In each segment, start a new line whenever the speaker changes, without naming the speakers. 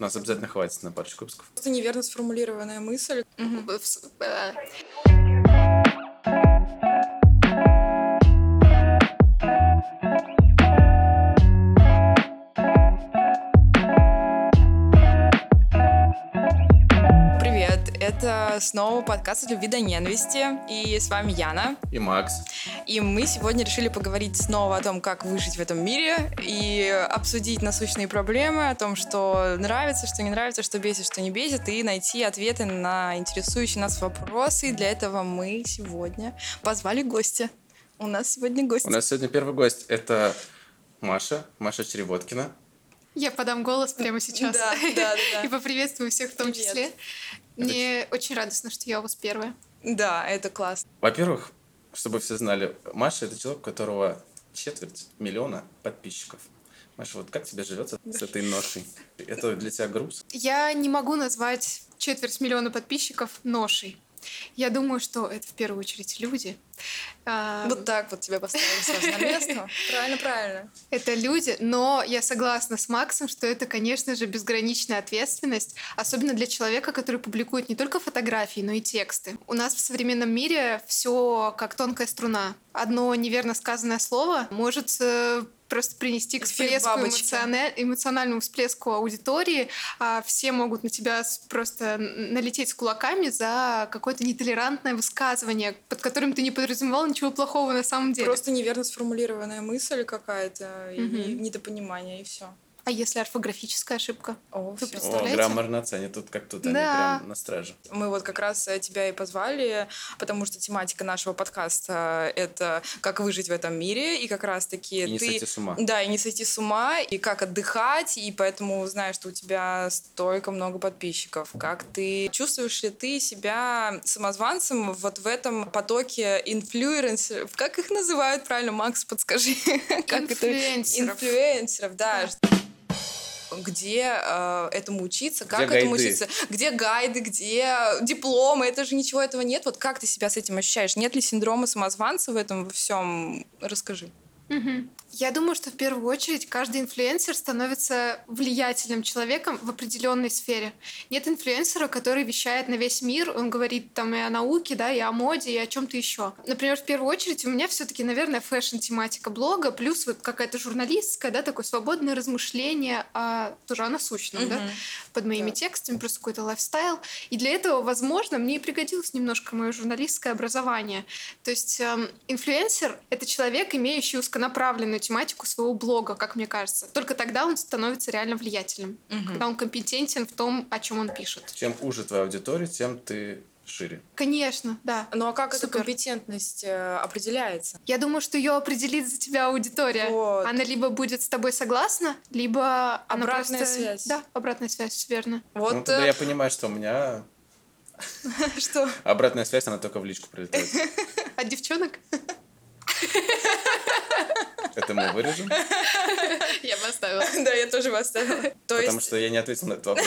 У нас обязательно хватит на парочку выпусков.
Просто неверно сформулированная мысль. Привет, это снова подкаст от любви до ненависти. И с вами Яна.
И Макс.
И мы сегодня решили поговорить снова о том, как выжить в этом мире и обсудить насущные проблемы, о том, что нравится, что не нравится, что бесит, что не бесит, и найти ответы на интересующие нас вопросы. И для этого мы сегодня позвали гостя. У нас сегодня гость.
У нас сегодня первый гость. Это Маша, Маша Черевоткина.
Я подам голос прямо сейчас.
Да, да, да.
И поприветствую всех в том
Привет.
числе. Мне очень радостно, что я у вас первая.
Да, это классно.
Во-первых, чтобы все знали, Маша — это человек, у которого четверть миллиона подписчиков. Маша, вот как тебе живется с этой ношей? Это для тебя груз?
Я не могу назвать четверть миллиона подписчиков ношей. Я думаю, что это в первую очередь люди.
Вот так вот тебя поставили сразу на место. Правильно, правильно.
Это люди, но я согласна с Максом, что это, конечно же, безграничная ответственность, особенно для человека, который публикует не только фотографии, но и тексты. У нас в современном мире все как тонкая струна. Одно неверно сказанное слово может э, просто принести к всплеску эмоциональ- эмоциональному всплеску аудитории, а все могут на тебя просто налететь с кулаками за какое-то нетолерантное высказывание, под которым ты не подразумевал ничего плохого на самом деле.
Просто неверно сформулированная мысль какая-то и
Мгм.
недопонимание, и все.
А если орфографическая ошибка?
О,
Вы
всё.
О,
Представляете?
граммарно они тут как тут, они
Да.
прям на страже.
Мы вот как раз э, тебя и позвали, потому что тематика нашего подкаста — это как выжить в этом мире, и как раз-таки
И не
ты...
сойти с ума.
Да, и не сойти с ума, и как отдыхать, и поэтому знаю, что у тебя столько много подписчиков. Как ты чувствуешь ли ты себя самозванцем вот в этом потоке инфлюенсеров? Как их называют правильно, Макс, подскажи?
Инфлюенсеров.
Инфлюенсеров, да. Где э, этому учиться, как
Где
этому
гайды?
учиться, где гайды, где дипломы, это же ничего этого нет. Вот как ты себя с этим ощущаешь? Нет ли синдрома самозванца в этом во всем? Расскажи.
Мгм. Я думаю, что в первую очередь каждый инфлюенсер становится влиятельным человеком в определенной сфере. Нет инфлюенсера, который вещает на весь мир, он говорит там и о науке, да, и о моде, и о чем-то еще. Например, в первую очередь у меня все-таки, наверное, fashion-тематика блога, плюс вот какая-то журналистская, да, такое свободное размышление о, тоже о насущном, да,
Мгм.
под моими
Да.
текстами, просто какой-то lifestyle. И для этого, возможно, мне и пригодилось немножко мое журналистское образование. То есть эм, инфлюенсер — это человек, имеющий узконаправленную тематику своего блога, как мне кажется. Только тогда он становится реально влиятельным.
Мгм.
Когда он компетентен в том, о чем он пишет.
Чем уже твоя аудитория, тем ты шире.
Конечно, да.
Ну а как эта
Супер.
компетентность э, определяется?
Я думаю, что ее определит за тебя аудитория.
Вот.
Она либо будет с тобой согласна, либо она
Обратная
просто-
связь.
Да, обратная связь, верно.
Вот
ну, тогда
э,
я понимаю, что у меня
что?
обратная связь, она только в личку прилетает.
От девчонок?
Это мы вырежем,
Я бы оставила.
Да, я тоже поставила. То
потому что я не ответил на этот вопрос.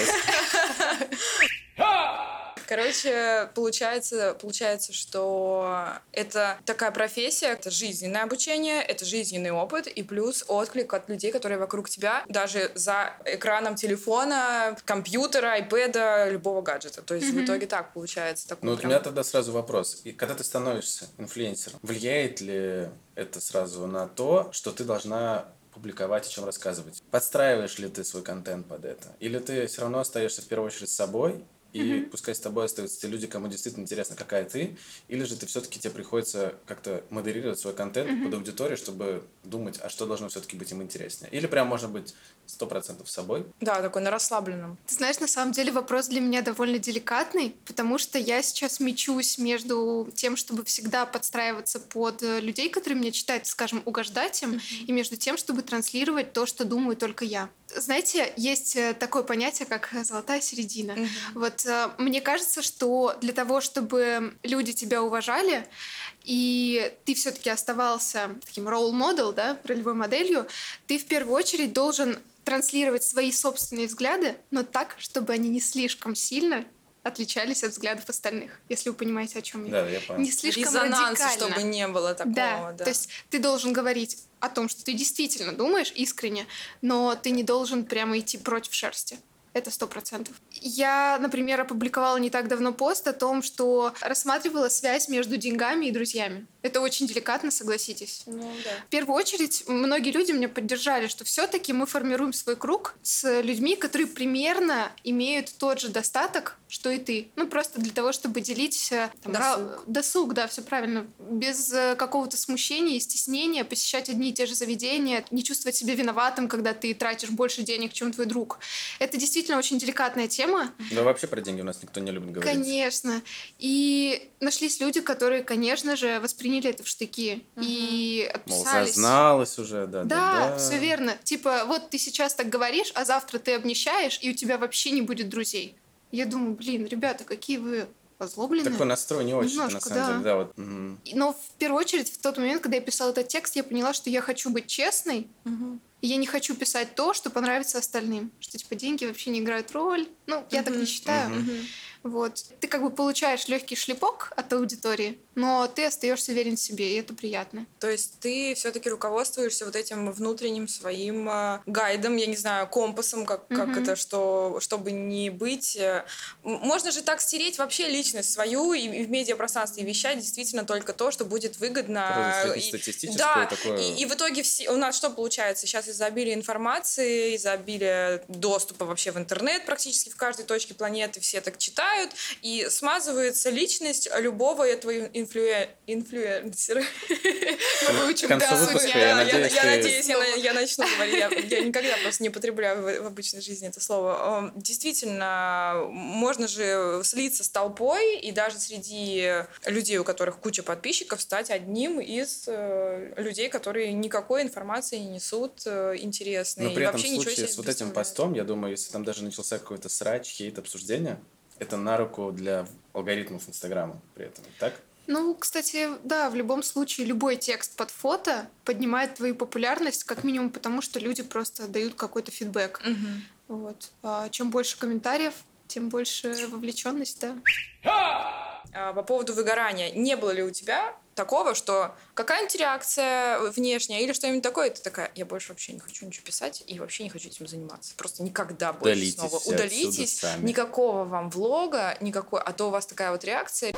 короче, получается, получается, что это такая профессия, это жизненное обучение, это жизненный опыт и плюс отклик от людей, которые вокруг тебя, даже за экраном телефона, компьютера, айпэда, любого гаджета. То есть в
Мгм.
итоге так получается. Такой
Ну, у
прям-
меня тогда сразу вопрос. И когда ты становишься инфлюенсером, влияет ли это сразу на то, что ты должна публиковать, о чем рассказывать? Подстраиваешь ли ты свой контент под это? Или ты все равно остаешься в первую очередь с собой, и пускай с тобой остаются те люди, кому действительно интересно, какая ты, или же ты все-таки тебе приходится как-то модерировать свой контент под аудиторию, чтобы думать, а что должно все-таки быть им интереснее. Или прям можно быть сто процентов собой.
Да, такой на расслабленном.
Ты знаешь, на самом деле вопрос для меня довольно деликатный, потому что я сейчас мечусь между тем, чтобы всегда подстраиваться под э, людей, которые меня читают, скажем, угождать им, и между тем, чтобы транслировать то, что думаю только я. Знаете, есть э, такое понятие, как золотая середина. Вот э, мне кажется, что для того, чтобы люди тебя уважали, и ты все-таки оставался таким ролл-модел, да, ролевой моделью, ты в первую очередь должен транслировать свои собственные взгляды, но так, чтобы они не слишком сильно отличались от взглядов остальных, если вы понимаете, о чем я.
Да, я понял.
Не слишком
Резонанса,
радикально.
чтобы не было такого.
Да,
Да,
то есть ты должен говорить о том, что ты действительно думаешь искренне, но ты не должен прямо идти против шерсти. Это сто процентов. Я, например, опубликовала не так давно пост о том, что рассматривала связь между деньгами и друзьями. Это очень деликатно, согласитесь.
Ну, да.
В первую очередь, многие люди меня поддержали, что все-таки мы формируем свой круг с людьми, которые примерно имеют тот же достаток, что и ты. Ну, просто для того, чтобы делить э, там,
Досуг.
досуг, да, все правильно. Без э, какого-то смущения и стеснения посещать одни и те же заведения, не чувствовать себя виноватым, когда ты тратишь больше денег, чем твой друг. Это действительно очень деликатная тема.
Да вообще про деньги у нас никто не любит говорить.
Конечно. И нашлись люди, которые, конечно же, восприняли это в штыки и
Мол,
отписались.
зазналась уже, да,
Да,
да.
все верно. Типа, вот ты сейчас так говоришь, а завтра ты обнищаешь, и у тебя вообще не будет друзей. Я думаю, блин, ребята, какие вы озлобленные.
Такой настрой не очень, на
Немножко,
самом
да.
деле, да, вот.
И- Но в первую очередь, в тот момент, когда я писала этот текст, я поняла, что я хочу быть честной, и я не хочу писать то, что понравится остальным. Что, типа, деньги вообще не играют роль. Ну, я так не считаю.
Мгм.
Вот. Ты как бы получаешь легкий шлепок от аудитории, но ты остаешься верен себе, и это приятно.
То есть ты все-таки руководствуешься вот этим внутренним своим э, гайдом, я не знаю, компасом, как, как
Мгм.
это, что, чтобы не быть... э, Можно же так стереть вообще личность свою и, и в медиапространстве вещать действительно только то, что будет выгодно.
Просто
И- да,
такое.
и, и в итоге все, у нас что получается? Сейчас из-за обилия информации, из-за обилия доступа вообще в интернет практически в каждой точке планеты все так читают, и смазывается личность любого этого инфлюэ- инфлюенсера.
Мы выучим да,
я
я,
надеюсь,
я надеюсь, я, на- я начну говорить. Я, я никогда просто не употребляю в, в обычной жизни это слово. Действительно, можно же слиться с толпой и даже среди людей, у которых куча подписчиков, стать одним из э, людей, которые никакой информации не несут э, интересной.
Но
и
при этом
вообще
в
ничего
случае с вот этим постом, я думаю, если там даже начался какой-то срач, хейт, обсуждение, это на руку для алгоритмов Инстаграма при этом, так?
Ну, кстати, да, в любом случае любой текст под фото поднимает твою популярность, как минимум потому, что люди просто дают какой-то фидбэк.
Мгм.
Вот. А чем больше комментариев, тем больше вовлеченность, да.
А, По поводу выгорания. Не было ли у тебя такого, что какая-нибудь реакция внешняя или что-нибудь такое, и ты такая, я больше вообще не хочу ничего писать и вообще не хочу этим заниматься. Просто никогда больше
Удалитесь
снова. Удалитесь.
сами.
Никакого вам влога, никакой, а то у вас такая вот реакция.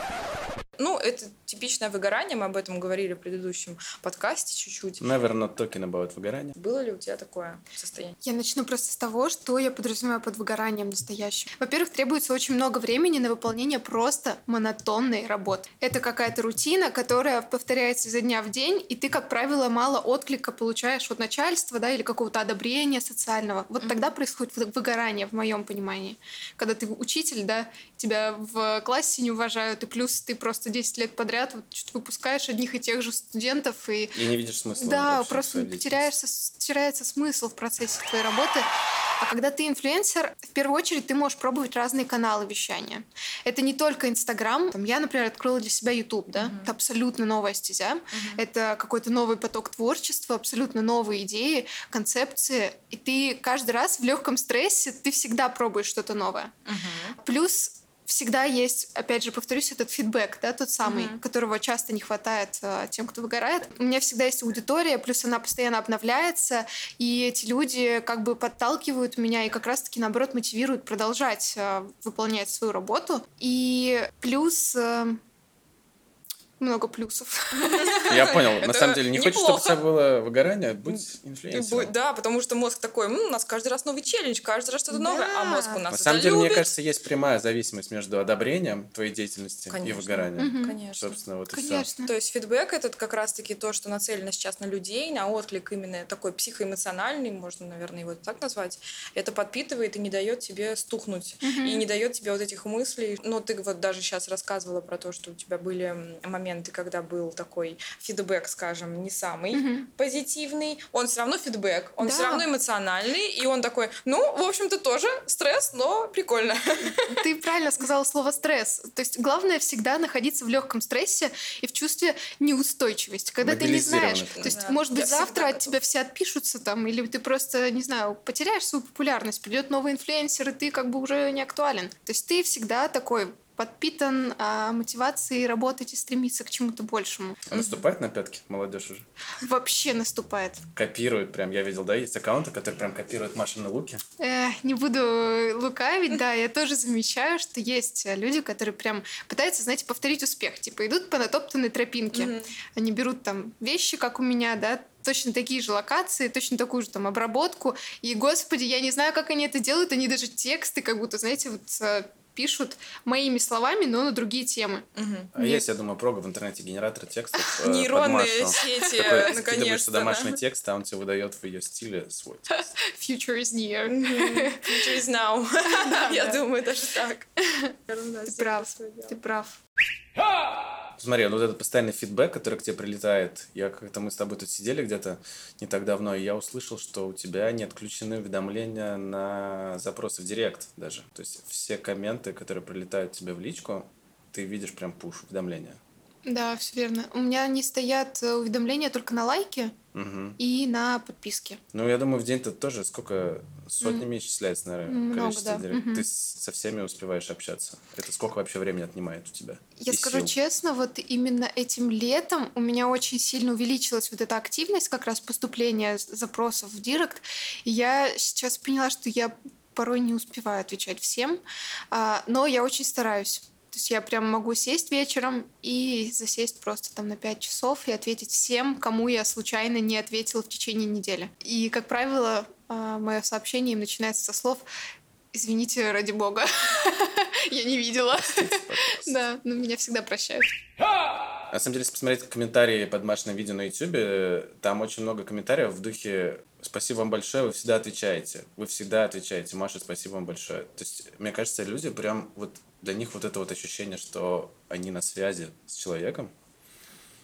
Ну, это типичное выгорание, мы об этом говорили в предыдущем подкасте чуть-чуть.
Never not talking about выгорание.
Было ли у тебя такое состояние?
Я начну просто с того, что я подразумеваю под выгоранием настоящим. Во-первых, требуется очень много времени на выполнение просто монотонной работы. Это какая-то рутина, которая повторяется изо дня в день, и ты, как правило, мало отклика получаешь от начальства, да, или какого-то одобрения социального. Вот тогда происходит вы- выгорание, в моем понимании. Когда ты учитель, да, тебя в классе не уважают, и плюс ты просто 10 лет подряд вот, что-то выпускаешь одних и тех же студентов, и
И не видишь смысла.
да, просто
своей
теряется смысл в процессе твоей работы. А когда ты инфлюенсер, в первую очередь ты можешь пробовать разные каналы вещания. Это не только Инстаграм. Я, например, открыла для себя YouTube, да? Это абсолютно новая стезя. Это какой-то новый поток творчества, абсолютно новые идеи, концепции. И ты каждый раз в легком стрессе, ты всегда пробуешь что-то новое. Плюс всегда есть, опять же, повторюсь, этот фидбэк, да, тот самый,
Мгм.
которого часто не хватает э, тем, кто выгорает. У меня всегда есть аудитория, плюс она постоянно обновляется, и эти люди как бы подталкивают меня и как раз-таки, наоборот, мотивируют продолжать э, выполнять свою работу. И плюс... э, много плюсов.
Я понял. На самом деле, не хочешь, чтобы у тебя было выгорание, будь
И
инфлюенсером.
Да, потому что мозг такой, «М, у нас каждый раз новый челлендж, каждый раз что-то новое, а мозг у нас
На самом деле, мне кажется, есть прямая зависимость между одобрением твоей деятельности и выгоранием.
Конечно.
Собственно, вот и все.
Конечно.
То есть фидбэк этот как раз-таки то, что нацелено сейчас на людей, на отклик именно такой психоэмоциональный, можно, наверное, его так назвать. Это подпитывает и не дает тебе стухнуть. И не дает тебе вот этих мыслей. Ну, ты вот даже сейчас рассказывала про то, что у тебя были м, моменты, когда был такой фидбэк, скажем, не самый
Мгм.
позитивный. Он все равно фидбэк, он
Да.
все равно эмоциональный, и он такой, ну, в общем-то, тоже стресс, но прикольно.
Ты правильно сказала слово стресс. То есть главное всегда находиться в легком стрессе и в чувстве неустойчивости, когда ты не знаешь. То есть,
Да,
может
я
быть, завтра
всегда
от тебя все отпишутся там, или ты просто, не знаю, потеряешь свою популярность, придет новый инфлюенсер, и ты как бы уже не актуален. То есть ты всегда такой подпитан а, мотивацией работать и стремиться к чему-то большему.
А наступает на пятки молодежь уже?
Вообще наступает.
Копирует прям, я видел, да, есть аккаунты, которые прям копируют Машины луки.
Э, не буду лукавить, да, я тоже замечаю, что есть люди, которые прям пытаются, знаете, повторить успех. Типа идут по натоптанной тропинке. Они берут там вещи, как у меня, да, точно такие же локации, точно такую же там обработку. И, господи, я не знаю, как они это делают. Они даже тексты как будто, знаете, вот э, пишут моими словами, но на другие темы.
Угу. А есть, я думаю, прога в интернете генератор текстов.
Э, Нейронные сети, наконец-то.
домашний текст, а он тебе выдает в ее стиле свой текст.
Future is near.
Future is now. Я думаю, даже так.
Ты прав, ты прав.
Смотри, ну вот этот постоянный фидбэк, который к тебе прилетает. Я как-то мы с тобой тут сидели где-то не так давно, и я услышал, что у тебя не отключены уведомления на запросы в директ даже. То есть все комменты, которые прилетают тебе в личку, ты видишь прям пуш уведомления.
Да, все верно. У меня не стоят э, уведомления только на лайки угу. и на подписки.
Ну, я думаю, в день-то тоже сколько сотнями mm. исчисляется, наверное, Много, количество да. директ. Угу. Ты со всеми успеваешь общаться. Это сколько вообще времени отнимает у тебя?
Я скажу сил? честно, вот именно этим летом у меня очень сильно увеличилась вот эта активность, как раз поступления запросов в директ. И я сейчас поняла, что я порой не успеваю отвечать всем, а, но я очень стараюсь. То есть я прям могу сесть вечером и засесть просто там на 5 часов и ответить всем, кому я случайно не ответила в течение недели. И, как правило, а, мое сообщение им начинается со слов «Извините, ради бога, я не видела». Да, но меня всегда прощают.
На самом деле, если посмотреть комментарии под Машиным видео на YouTube, там очень много комментариев в духе «Спасибо вам большое, вы всегда отвечаете». Вы всегда отвечаете. Маша, спасибо вам большое. То есть, мне кажется, люди прям вот для них вот это вот ощущение, что они на связи с человеком,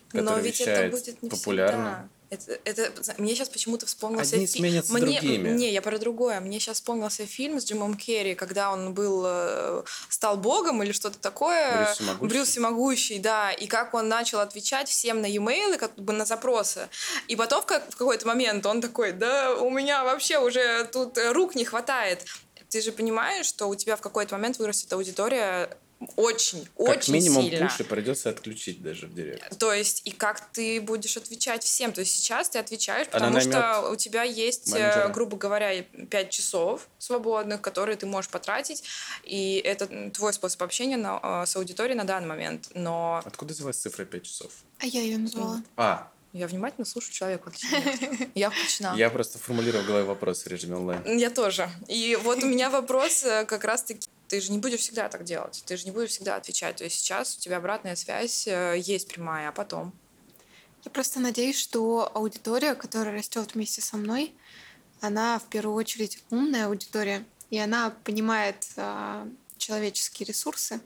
который Но ведь это будет не популярно.
Это, это, мне сейчас почему-то вспомнился
Одни фильм. сменятся
мне,
другими.
Не, я про другое. Мне сейчас вспомнился фильм с Джимом Керри, когда он был э, стал богом или что-то такое.
Брюс Всемогущий.
Брюс Всемогущий, да. И как он начал отвечать всем на e-mail, как бы на запросы. И потом в, как, в какой-то момент он такой, да, у меня вообще уже тут рук не хватает. Ты же понимаешь, что у тебя в какой-то момент вырастет аудитория очень, как очень
минимум
сильно.
пуши придется отключить даже в директ.
То есть, и как ты будешь отвечать всем? То есть сейчас ты отвечаешь, потому что у тебя есть, э, менеджера. грубо говоря, 5 часов свободных, которые ты можешь потратить, и это твой способ общения на, э, с аудиторией на данный момент. Но...
Откуда взялась цифра 5 часов?
А я ее назвала.
А,
я внимательно слушаю человека. Я включена.
Я просто формулировал в голове вопрос в режиме онлайн.
Я тоже. И вот у меня вопрос э, как раз-таки ты же не будешь всегда так делать, ты же не будешь всегда отвечать. То есть сейчас у тебя обратная связь э, есть прямая, а потом?
Я просто надеюсь, что аудитория, которая растет вместе со мной, она в первую очередь умная аудитория, и она понимает э, человеческие ресурсы,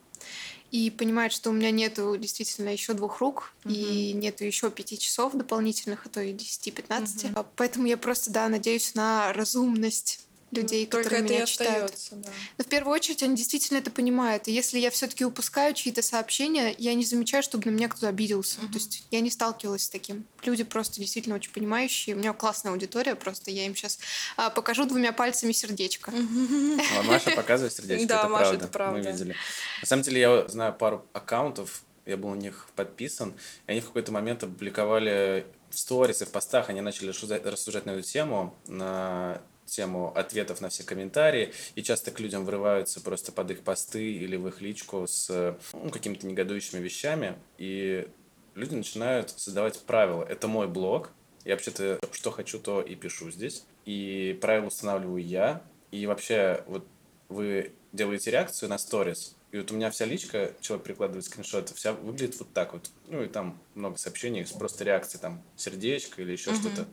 и понимает, что у меня нету действительно еще двух рук угу. и нету еще пяти часов дополнительных, а то и 10-15. Угу. Поэтому я просто, да, надеюсь на разумность людей, Только которые это меня читают. Да. Но в первую очередь они действительно это понимают. И если я все-таки упускаю чьи-то сообщения, я не замечаю, чтобы на меня кто-то обиделся. Угу. То есть я не сталкивалась с таким. Люди просто действительно очень понимающие. У меня классная аудитория, просто я им сейчас а, покажу двумя пальцами сердечко.
А Маша показывает сердечко, да, это Маша, правда. это правда. Мы видели. На самом деле я знаю пару аккаунтов, я был на них подписан, и они в какой-то момент опубликовали в сторис и в постах, они начали рассуждать на эту тему, на тему ответов на все комментарии, и часто к людям врываются просто под их посты или в их личку с ну, какими-то негодующими вещами, и люди начинают создавать правила. Это мой блог, я вообще-то что хочу, то и пишу здесь, и правила устанавливаю я, и вообще вот вы делаете реакцию на сторис, и вот у меня вся личка, человек прикладывает скриншот, вся выглядит вот так вот. Ну и там много сообщений, просто реакции, там сердечко или еще uh-huh. что-то.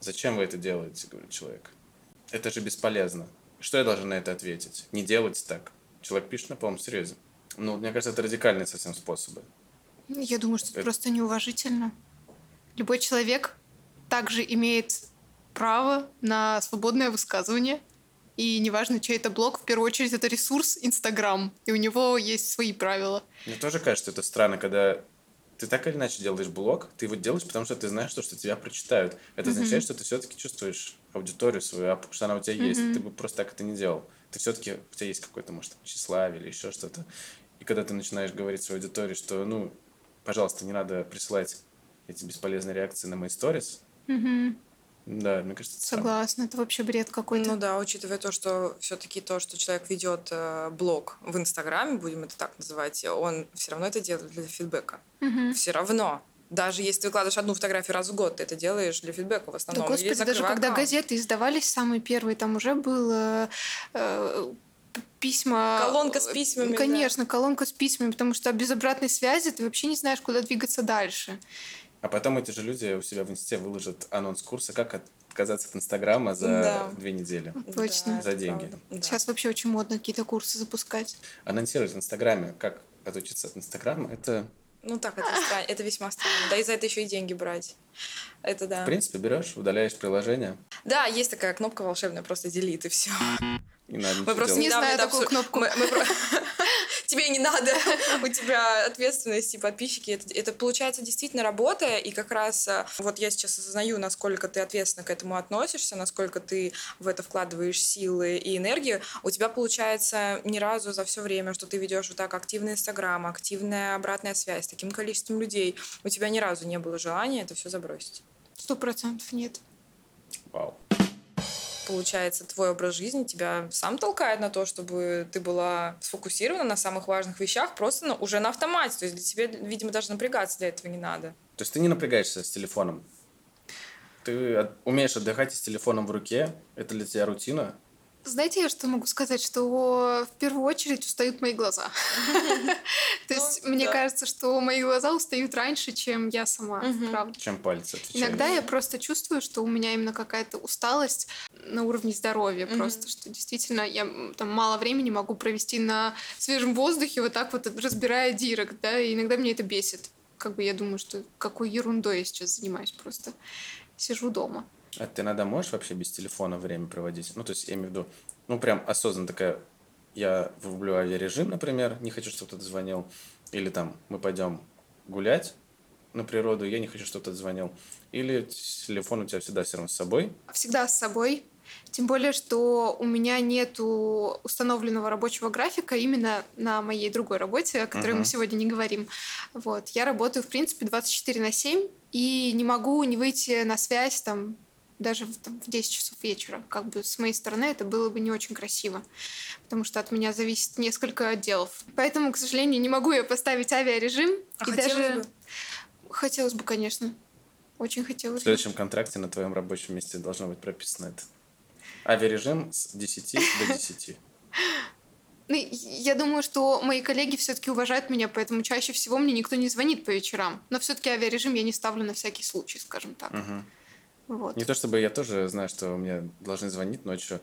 Зачем вы это делаете, говорит человек. Это же бесполезно. Что я должен на это ответить? Не делать так. Человек пишет на полном серьезе. Ну, мне кажется, это радикальные совсем способы.
Я думаю, что это, это просто неуважительно. Любой человек также имеет право на свободное высказывание. И неважно, чей это блог, в первую очередь это ресурс Инстаграм. И у него есть свои правила.
Мне тоже кажется, это странно, когда ты так или иначе делаешь блог, ты его делаешь, потому что ты знаешь, что, что тебя прочитают. Это mm-hmm. означает, что ты все-таки чувствуешь аудиторию свою, а что она у тебя mm-hmm. есть. Ты бы просто так это не делал. ты все-таки, у тебя есть какое-то, может, тщеславие или еще что-то. И когда ты начинаешь говорить своей аудитории, что, ну, пожалуйста, не надо присылать эти бесполезные реакции на мои сторис,
Мгм.
Да, мне кажется.
Согласна, это вообще бред какой-то.
Ну да, учитывая то, что все-таки то, что человек ведет э, блог в Инстаграме, будем это так называть, он все равно это делает для фидбэка.
Мгм.
Все равно. Даже если ты выкладываешь одну фотографию раз в год, ты это делаешь для фидбэка в
Да,
основном. Или
господи, даже
закрывай
когда
аккаунт.
газеты издавались, самые первые, там уже было э, письма...
Колонка с письмами, да.
Конечно, колонка с письмами, потому что без обратной связи ты вообще не знаешь, куда двигаться дальше.
А потом эти же люди у себя в инсте выложат анонс курса «Как отказаться от Инстаграма за
Да.
две недели».
Точно.
За деньги.
Да.
Сейчас вообще очень модно какие-то курсы запускать.
Анонсировать в Инстаграме, как отучиться от Инстаграма, это,
Ну так, это, странно, это весьма странно. Да и за это еще и деньги брать. Это да.
в принципе, берешь, удаляешь приложение,
Да, есть такая кнопка волшебная, просто делит и все.
и надо
Мы просто
делать.
Не знаю
это
такую кнопку.
мы- мы про- Тебе не надо, у тебя ответственность и подписчики. Это, это получается действительно работа, и как раз а, вот я сейчас осознаю, насколько ты ответственно к этому относишься, насколько ты в это вкладываешь силы и энергию. У тебя получается ни разу за все время, что ты ведешь вот так активный Инстаграм, активная обратная связь с таким количеством людей, у тебя ни разу не было желания это все забросить.
Сто процентов нет.
Вау.
Получается, твой образ жизни тебя сам толкает на то, чтобы ты была сфокусирована на самых важных вещах, просто на- уже на автомате. То есть для тебя, видимо, даже напрягаться для этого не надо.
То есть ты не напрягаешься с телефоном. Ты умеешь отдыхать с телефоном в руке, это для тебя рутина.
Знаете, я что могу сказать? Что в первую очередь устают мои глаза. То есть
Ну,
мне
да.
кажется, что мои глаза устают раньше, чем я сама, правда.
Чем пальцы.
Иногда я просто чувствую, что у меня именно какая-то усталость на уровне здоровья. Просто, что действительно я там мало времени могу провести на свежем воздухе, вот так вот разбирая директ, да, и иногда меня это бесит. Как бы я думаю, что какой ерундой я сейчас занимаюсь просто. Сижу дома.
А ты иногда можешь вообще без телефона время проводить? Ну, то есть, я имею в виду, ну, прям осознанно такая, я врублю авиарежим, например, не хочу, чтобы кто-то звонил, или там, мы пойдем гулять на природу, я не хочу, чтобы кто-то звонил, или телефон у тебя всегда все равно с собой,
Всегда с собой. Тем более, что у меня нету установленного рабочего графика именно на моей другой работе, о которой
Мгм.
мы сегодня не говорим. Вот. Я работаю, в принципе, 24 на 7 и не могу не выйти на связь там даже в, там, в 10 часов вечера. Как бы с моей стороны это было бы не очень красиво, потому что от меня зависит несколько отделов. Поэтому, к сожалению, не могу я поставить авиарежим.
А
и
хотелось
даже...
бы?
Хотелось бы, конечно. Очень
в
хотелось бы.
следующем контракте на твоем рабочем месте должно быть прописано это. Авиарежим с 10 до 10.
Ну, я думаю, что мои коллеги все-таки уважают меня, поэтому чаще всего мне никто не звонит по вечерам. Но все-таки авиарежим я не ставлю на всякий случай, скажем так.
Мгм.
Вот.
Не то чтобы я тоже знаю, что мне должны звонить ночью,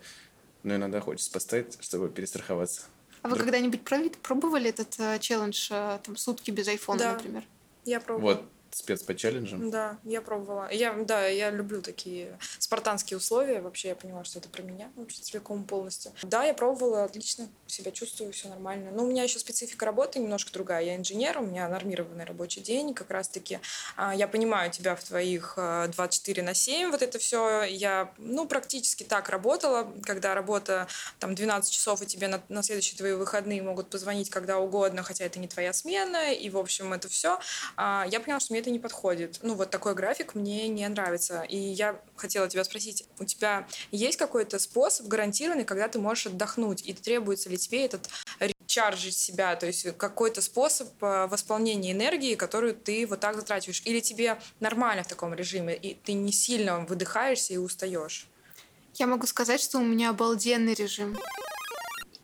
но иногда хочется поставить, чтобы перестраховаться.
А вы когда-нибудь пробовали этот э, челлендж э, там сутки без айфона,
Да.
например?
Я пробовала.
Вот, спец по челленджам.
Да, я пробовала. Я, да, я люблю такие спартанские условия. Вообще я поняла, что это про меня вообще целиком полностью. Да, я пробовала, отлично себя чувствую, все нормально. Но у меня еще специфика работы немножко другая. Я инженер, у меня нормированный рабочий день. Как раз-таки а, я понимаю тебя в твоих а, 24 на 7, вот это все. Я, ну, практически так работала, когда работа там 12 часов, и тебе на, на следующие твои выходные могут позвонить когда угодно, хотя это не твоя смена, и, в общем, это все. Я поняла, что мне это не подходит. Ну, вот такой график мне не нравится. И я хотела тебя спросить, у тебя есть какой-то способ гарантированный, когда ты можешь отдохнуть, и требуется ли тебе этот речаржить себя, то есть какой-то способ э, восполнения энергии, которую ты вот так затрачиваешь, или тебе нормально в таком режиме, и ты не сильно выдыхаешься и устаешь?
Я могу сказать, что у меня обалденный режим.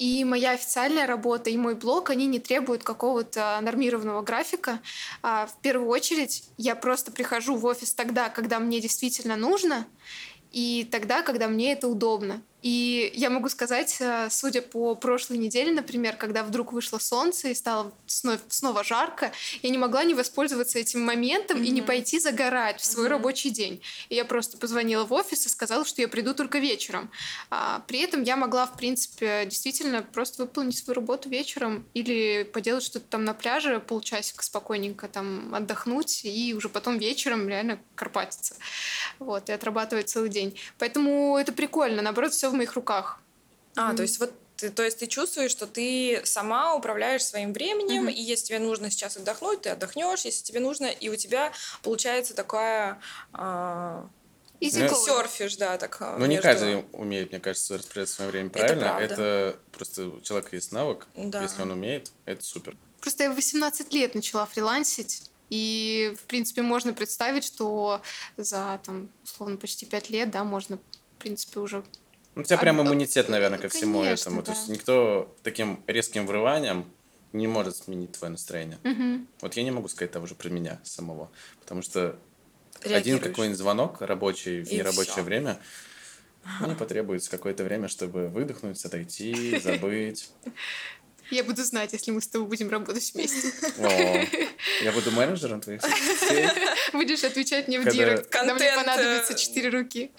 И моя официальная работа, и мой блог, они не требуют какого-то нормированного графика. А, в первую очередь, я просто прихожу в офис тогда, когда мне действительно нужно, и тогда, когда мне это удобно. И я могу сказать, э, судя по прошлой неделе, например, когда вдруг вышло солнце и стало сно- снова жарко, я не могла не воспользоваться этим моментом и не пойти загорать в свой
Мгм.
рабочий день. И я просто позвонила в офис и сказала, что я приду только вечером. А, при этом я могла, в принципе, действительно просто выполнить свою работу вечером или поделать что-то там на пляже, полчасика спокойненько там отдохнуть и уже потом вечером реально карпатиться. Вот, и отрабатывать целый день. Поэтому это прикольно. Наоборот, все в моих руках.
А,
Мгм.
то есть вот Ты, то есть ты чувствуешь, что ты сама управляешь своим временем,
Мгм.
и если тебе нужно сейчас отдохнуть, ты отдохнешь, если тебе нужно, и у тебя получается такая а,
Easy
Ну,
серфишь, да, так. а,
Ну, не
между-
каждый умеет, мне кажется, распоряжаться своим временем правильно.
правда.
Это просто у человека есть навык.
Да.
Если он умеет, это супер.
Просто я в 18 лет начала фрилансить, и, в принципе, можно представить, что за, там, условно, почти 5 лет, да, можно, в принципе, уже...
Ну, у тебя
А,
прям
ну,
иммунитет, наверное, ко всему
конечно,
этому. То
да.
есть никто таким резким врыванием не может сменить твое настроение.
Мгм.
Вот я не могу сказать того же про меня самого. Потому что один
Реагируешь.
какой-нибудь звонок рабочий в
И
нерабочее
всё.
время, мне потребуется какое-то время, чтобы выдохнуть, отойти, забыть.
Я буду знать, если мы с тобой будем работать вместе.
О, я буду менеджером твоих соцсетей.
Будешь отвечать мне в
Когда-
директ, когда мне
Контент,
понадобится
э,
четыре руки.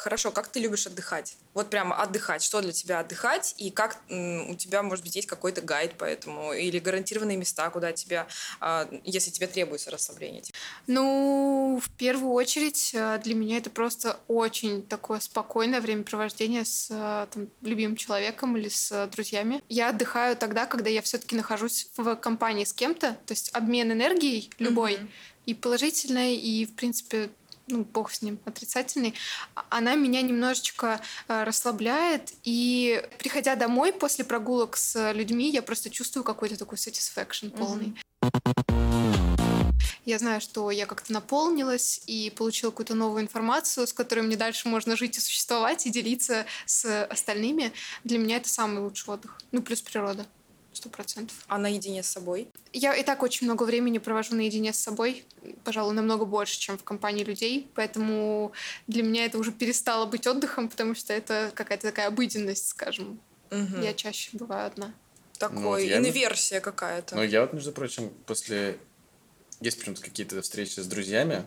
Хорошо, как ты любишь отдыхать? Вот прямо отдыхать. Что для тебя отдыхать? И как у тебя, может быть, есть какой-то гайд по этому? Или гарантированные места, куда тебя, а, если тебе требуется расслабление?
Ну, в первую очередь, э, для меня это просто очень такое спокойное времяпровождение с э, там, любимым человеком или с э, друзьями. Я отдыхаю тогда, когда я все-таки нахожусь в компании с кем-то, то есть обмен энергией любой,
Мгм.
и положительной, и, в принципе, ну, бог с ним, отрицательный, а- она меня немножечко э, расслабляет, и приходя домой после прогулок с людьми, я просто чувствую какой-то такой satisfaction полный. Я знаю, что я как-то наполнилась и получила какую-то новую информацию, с которой мне дальше можно жить и существовать, и делиться с остальными. Для меня это самый лучший отдых. Ну, плюс природа. Сто процентов.
А наедине с собой?
Я и так очень много времени провожу наедине с собой, пожалуй, намного больше, чем в компании людей, поэтому для меня это уже перестало быть отдыхом, потому что это какая-то такая обыденность, скажем.
Мгм.
Я чаще бываю одна.
Такой,
Ну, вот я-
инверсия какая-то.
Ну, я вот, между прочим, после... Есть почему-то какие-то встречи с друзьями,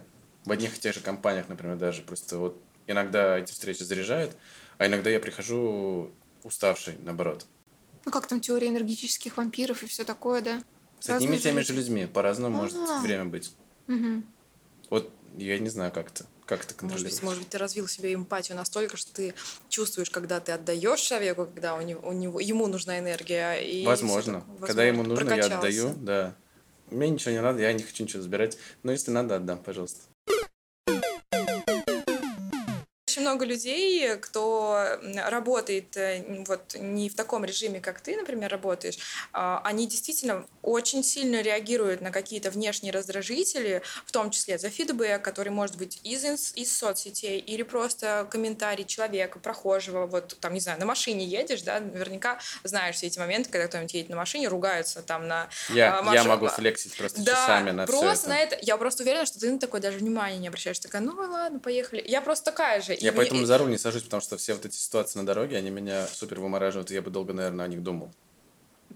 в одних и тех же компаниях, например, даже. Просто вот иногда эти встречи заряжают, а иногда я прихожу уставший, наоборот.
Ну, как там теория энергетических вампиров и все такое, да?
С одними и
Разные
теми
же
людьми. По-разному может
А.
время быть.
Мгм.
Вот я не знаю, как это, как это
Может
контролировать.
быть, может быть, ты развил себе эмпатию настолько, что ты чувствуешь, когда ты отдаешь человеку, когда у него, у него ему нужна энергия. И
Возможно.
всё такое.
Когда ему
Возможно,
нужно, я отдаю, да. Мне ничего не надо, я не хочу ничего забирать. Но если надо, отдам, пожалуйста.
Много людей, кто работает э, вот не в таком режиме, как ты, например, работаешь, а, они действительно очень сильно реагируют на какие-то внешние раздражители, в том числе за фидбэк, который может быть из, из соцсетей или просто комментарий человека, прохожего, вот там, не знаю, на машине едешь, да, наверняка знаешь все эти моменты, когда кто-нибудь едет на машине, ругается там на
Я,
а,
я могу флексить просто
да,
часами на
просто
это.
на это. Я просто уверена, что ты на такое даже внимания не обращаешь. Такая, ну ладно, поехали. Я просто такая же. И
Я
мне-
поэтому за руль не сажусь, потому что все вот эти ситуации на дороге, они меня супер вымораживают, и я бы долго, наверное, о них думал.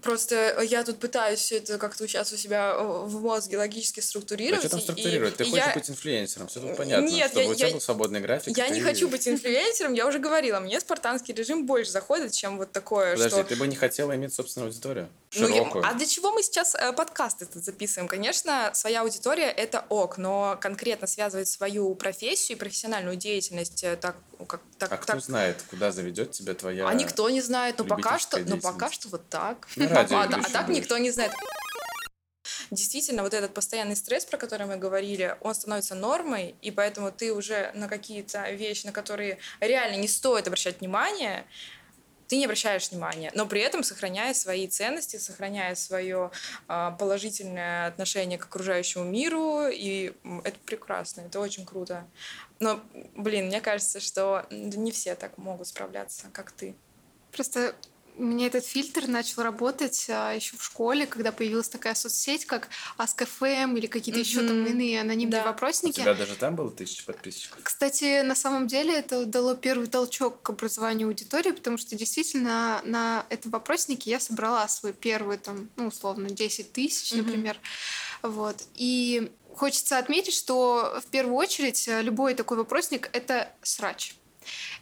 Просто я тут пытаюсь все это как-то сейчас у себя э, в мозге логически
А
структурировать.
что там
и-
структурировать? Ты
и
хочешь
я-
быть инфлюенсером, все тут понятно.
Нет,
чтобы
я-
у тебя
я-
был свободный график.
Я
и
не
ты-
хочу быть инфлюенсером, я уже говорила, мне спартанский режим больше заходит, чем вот такое,
Подожди,
что...
ты бы не хотела иметь собственную аудиторию?
Ну, я-
Широкую.
а для чего мы сейчас э, подкаст этот записываем? Конечно, своя аудитория — это ок, но конкретно связывать свою профессию и профессиональную деятельность э, так, как, так,
А кто
так
знает, куда заведет тебя твоя...
А никто не знает, но пока что, но пока что вот так.
Радио
а, а
ведущим
так
будешь.
никто не знает. Действительно, вот этот постоянный стресс, про который мы говорили, он становится нормой, и поэтому ты уже на какие-то вещи, на которые реально не стоит обращать внимание, ты не обращаешь внимания, но при этом сохраняя свои ценности, сохраняя свое а, положительное отношение к окружающему миру, и это прекрасно, это очень круто. Но, блин, мне кажется, что не все так могут справляться, как ты.
Просто у меня этот фильтр начал работать а, еще в школе, когда появилась такая соцсеть, как Ask.fm или какие-то еще там иные анонимные
Да.
У
вопросники.
тебя даже там было тысяча подписчиков?
Кстати, на самом деле это дало первый толчок к образованию аудитории, потому что действительно на этом вопроснике я собрала свой первый, там, ну, условно, 10 тысяч,
Мгм.
например. Вот. И хочется отметить, что в первую очередь э, любой такой вопросник — это срач.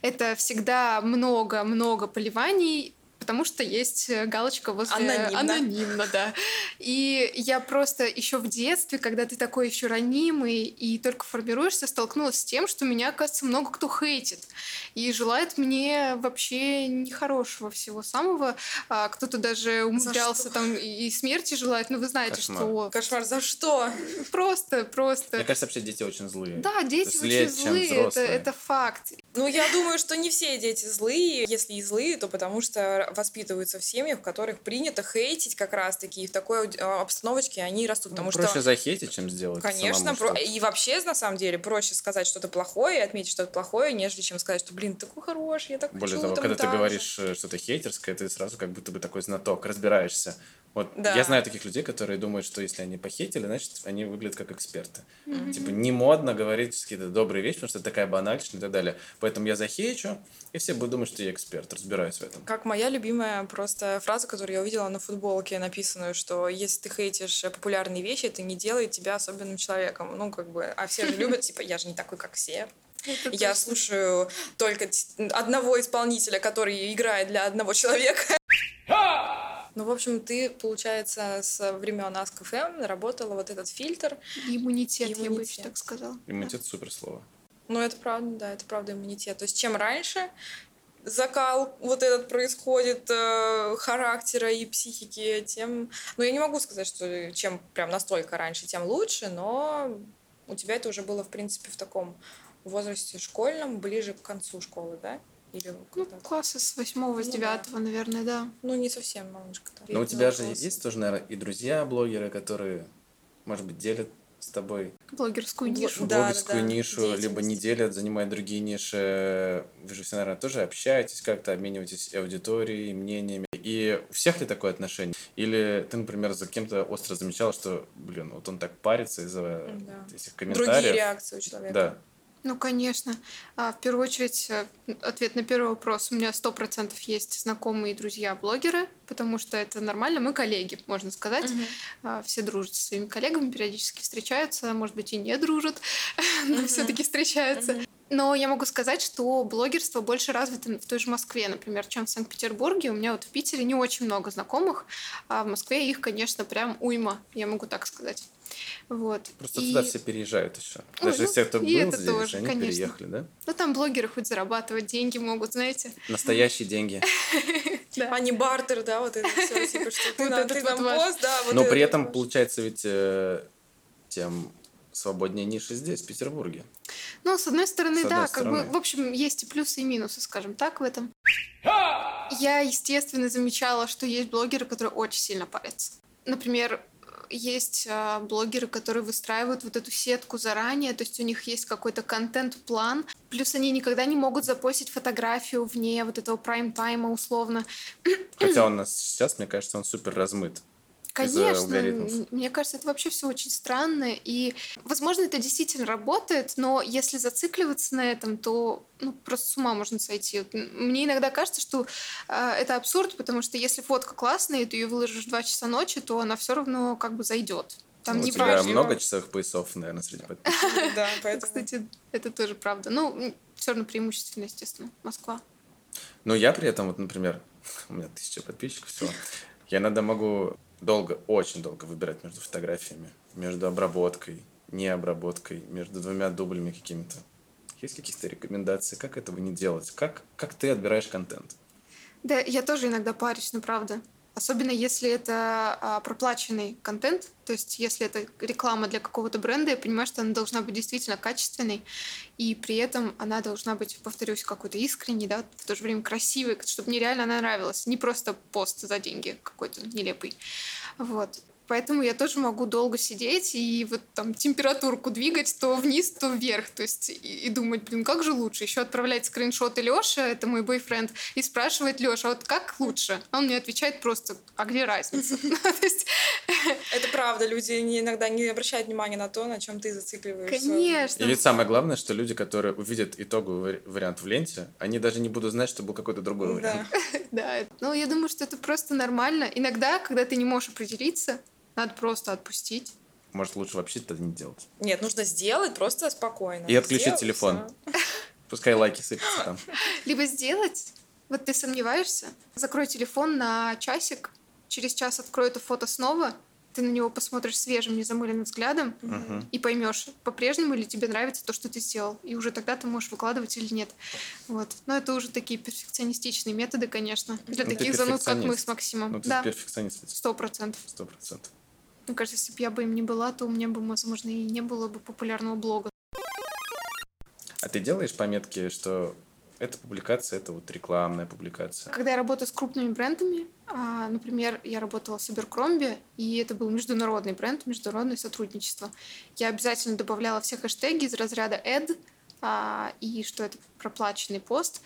Это всегда много-много поливаний, потому что есть э, галочка возле
Анонимно.
анонимно, да. И я просто еще в детстве, когда ты такой еще ранимый и только формируешься, столкнулась с тем, что меня, кажется, много кто хейтит и желает мне вообще нехорошего всего самого. А кто-то даже умудрялся там и смерти желать, но вы знаете,
Кошмар.
что
Кошмар, за что?
просто, просто.
Мне кажется, вообще дети очень злые.
Да, дети
Злее,
очень злые, это, это факт.
Ну, я думаю, что не все дети злые. Если и злые, то потому что воспитываются в семьях, в которых принято хейтить как раз-таки. И в такой э, обстановочке они растут. Потому
Ну, Проще
что
захейтить, чем сделать
Конечно, про- и вообще, на самом деле, проще сказать что-то плохое и отметить что-то плохое, нежели чем сказать, что, блин, ты такой хороший, я так
Более
хочу
того,
там
когда ты
так же».
говоришь э, что-то хейтерское, ты сразу как будто бы такой знаток, разбираешься. Вот
Да.
я знаю таких людей, которые думают, что если они похейтили, значит, они выглядят как эксперты. Типа не модно говорить какие-то добрые вещи, потому что это такая банальщина и так далее. Поэтому я захейчу, и все будут думать, что я эксперт, разбираюсь в этом.
Как моя любимая просто фраза, которую я увидела на футболке, написанную, что если ты хейтишь популярные вещи, это не делает тебя особенным человеком. Ну, как бы, а все же любят, типа, я же не такой, как все.
Это
Я
точно.
слушаю только одного исполнителя, который играет для одного человека. Ну, в общем, ты, получается, с времен Ask.fm наработала вот этот фильтр.
Иммунитет, я бы еще
Иммунитет.
так сказала.
Иммунитет супер слово.
Ну, это правда, да, это правда иммунитет. То есть, чем раньше закал вот этот происходит э, характера и психики, тем... Ну, я не могу сказать, что чем прям настолько раньше, тем лучше, но у тебя это уже было, в принципе, в таком возрасте школьном, ближе к концу школы, да? Или
Ну, класса с восьмого, с
Ну да.
девятого, наверное, да.
Ну, не совсем малышка.
Но у тебя же
Взрослый.
есть тоже, наверное, и друзья-блогеры, которые, может быть, делят с тобой
Блогерскую
Бл-
нишу.
Да,
блогерскую
да,
нишу, либо не делят, занимают другие ниши. Вы же все, наверное, тоже общаетесь как-то, обмениваетесь аудиторией, мнениями. И у всех ли такое отношение? Или ты, например, за кем-то остро замечал, что, блин, вот он так парится из-за
Да.
этих
Другие
комментариев?
реакции у человека.
Да.
Ну, конечно. А, в первую очередь, э, ответ на первый вопрос. У меня сто процентов есть знакомые и друзья-блогеры, потому что это нормально. Мы коллеги, можно сказать. А, Все дружат со своими коллегами, периодически встречаются, может быть, и не дружат, но
Мгм.
все-таки встречаются. Но я могу сказать, что блогерство больше развито в той же Москве, например, чем в Санкт-Петербурге. У меня вот в Питере не очень много знакомых, а в Москве их, конечно, прям уйма, я могу так сказать. Вот.
Просто
И-
туда все переезжают еще. Даже
ну,
все, кто был здесь,
тоже,
они
конечно.
переехали, да?
Ну, там блогеры хоть зарабатывать деньги могут, знаете.
Настоящие деньги.
Да.
А не бартер, да, вот это все, типа, что ты нам, пост, да, вот
Но при этом получается ведь э, тем свободнее ниши здесь, в Петербурге.
Ну, с одной стороны,
С
да, как бы, в общем, есть и плюсы, и минусы, скажем так, в этом. Я, естественно, замечала, что есть блогеры, которые очень сильно парятся. Например, есть а, блогеры, которые выстраивают вот эту сетку заранее, то есть у них есть какой-то контент-план, плюс они никогда не могут запостить фотографию вне вот этого прайм-тайма условно.
Хотя он у нас сейчас, мне кажется, он супер размыт.
Конечно, мне кажется, это вообще все очень странно. И, возможно, это действительно работает, но если зацикливаться на этом, то ну, просто с ума можно сойти. Мне иногда кажется, что а, это абсурд, потому что если фотка классная, и ты ее выложишь в 2 часа ночи, то она все равно как бы зайдет. Там
Ну,
не
у тебя
важно.
много часовых поясов, наверное, среди подписчиков.
Да, поэтому...
Кстати, это тоже правда. Ну, все равно преимущественно, естественно, Москва.
Но я при этом, вот, например, у меня тысяча подписчиков всего, я иногда могу долго, очень долго выбирать между фотографиями, между обработкой, не обработкой, между двумя дублями какими-то. Есть какие-то рекомендации, как этого не делать? Как, как ты отбираешь контент?
Да, я тоже иногда парюсь, но правда. Особенно если это а, проплаченный контент, то есть если это реклама для какого-то бренда, я понимаю, что она должна быть действительно качественной, и при этом она должна быть, повторюсь, какой-то искренней, да, в то же время красивой, чтобы мне реально она нравилась, не просто пост за деньги какой-то нелепый. Вот. Поэтому я тоже могу долго сидеть и вот там температурку двигать то вниз, то вверх. То есть и, и думать, блин, как же лучше? Еще отправлять скриншоты Лёше, это мой бойфренд, и спрашивать Лёша, а вот как лучше? А Он мне отвечает просто, а где разница?
Это правда, люди иногда не обращают внимания на то, на чем ты зацикливаешься.
конечно.
И ведь самое главное, что люди, которые увидят итоговый вари- вариант в ленте, они даже не будут знать, что был какой-то другой вариант.
Да.
Да, ну я думаю, что это просто нормально. Иногда, когда ты не можешь определиться, надо просто отпустить.
Может, лучше вообще это не делать.
Нет, нужно сделать просто спокойно.
И отключить
Сделай,
телефон.
всё.
Пускай лайки сыпятся там.
Либо сделать Вот ты сомневаешься? Закрой телефон на часик, через час открой это фото снова, ты на него посмотришь свежим, незамыленным взглядом
Мгм.
и поймешь, по-прежнему ли тебе нравится то, что ты сделал. И уже тогда ты можешь выкладывать или нет. Вот. Но это уже такие перфекционистичные методы, конечно. Для
Ну,
таких зануд, как мы с Максимом.
Ну, ты
да,
перфекционист,
сто процентов.
сто процентов.
Мне кажется, если бы я бы им не была, то у меня бы, возможно, и не было бы популярного блога.
А ты делаешь пометки, что эта публикация, это вот рекламная публикация?
Когда я работаю с крупными брендами, а, например, я работала с Abercrombie, и это был международный бренд, международное сотрудничество, я обязательно добавляла все хэштеги из разряда ad, а, и что это проплаченный пост.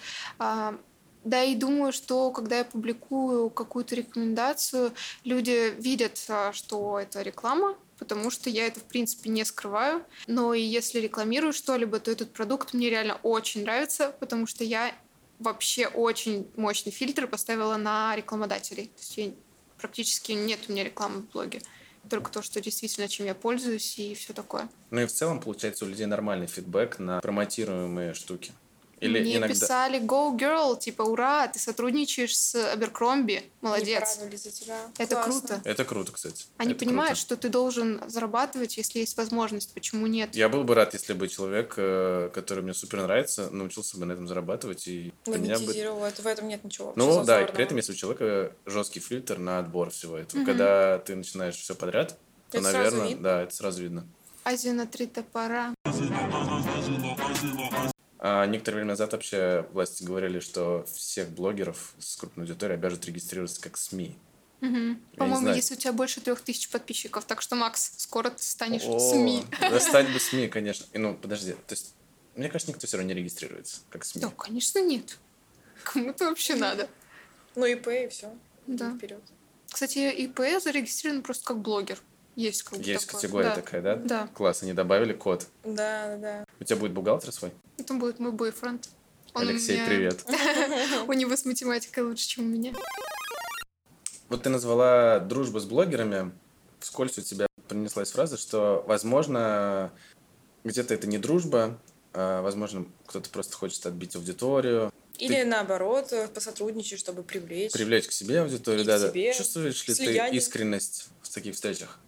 Да, и думаю, что когда я публикую какую-то рекомендацию, люди видят, а, что это реклама, потому что я это, в принципе, не скрываю. Но и если рекламирую что-либо, то этот продукт мне реально очень нравится, потому что я вообще очень мощный фильтр поставила на рекламодателей. То есть я- практически нет у меня рекламы в блоге. Только то, что действительно, чем я пользуюсь и все такое.
Ну и в целом, получается, у людей нормальный фидбэк на промотируемые штуки. Или
Мне
иногда...
писали «Go, girl!» Типа «Ура, ты сотрудничаешь с Аберкромби, молодец!»
за тебя.
Это
Классно.
круто.
Это круто, кстати.
Они
Это
понимают,
круто.
что ты должен зарабатывать, если есть возможность. Почему нет?
Я был бы рад, если бы человек, э, который мне супер нравится, научился бы на этом зарабатывать. И меня бы...
В этом нет ничего
Ну да, и при этом, если у человека жесткий фильтр на отбор всего этого.
Мгм.
Когда ты начинаешь все подряд, то,
Это сразу
наверное,
видно.
да, это сразу видно.
Азию на три топора.
А некоторое время назад вообще власти говорили, что всех блогеров с крупной аудиторией обяжут регистрироваться как СМИ.
Мгм. По-моему, если у тебя больше трех тысяч подписчиков, так что, Макс, скоро ты станешь
О,
СМИ.
Да стать бы СМИ, конечно. И, ну, подожди, то есть, мне кажется, никто все равно не регистрируется как СМИ.
Да, конечно, нет. Кому это вообще надо?
Ну, ИП и все.
Да.
Вперед.
Кстати, ИП зарегистрирован просто как блогер. Есть как
Есть
такое.
категория
Да.
такая, да?
Да.
Класс, они добавили код.
Да, да.
У тебя будет бухгалтер свой?
Это будет мой бойфренд. Он
Алексей,
меня-
привет.
У него с математикой лучше, чем у меня.
Вот ты назвала дружбу с блогерами. Вскользь у тебя принеслась фраза, что, возможно, где-то это не дружба, а, возможно, кто-то просто хочет отбить аудиторию,
Или наоборот, э, посотрудничать, чтобы привлечь.
привлечь к себе аудиторию. Да, да.
себе.
Чувствуешь ли
Слияние.
ты искренность в таких встречах?